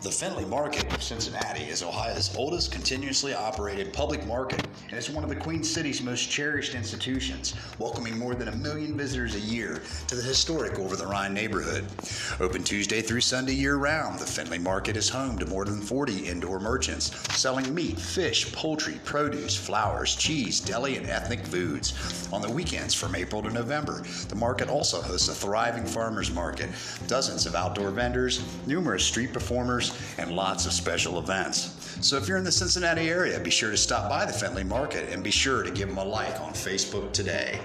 The Findlay Market of Cincinnati is Ohio's oldest continuously operated public market and it's one of the Queen City's most cherished institutions, welcoming more than a million visitors a year to the historic Over the Rhine neighborhood. Open Tuesday through Sunday year round, the Findlay Market is home to more than 40 indoor merchants selling meat, fish, poultry, produce, flowers, cheese, deli, and ethnic foods. On the weekends from April to November, the market also hosts a thriving farmers market, dozens of outdoor vendors, numerous street performers, and lots of special events. So if you're in the Cincinnati area, be sure to stop by the Findlay Market and be sure to give them a like on Facebook today.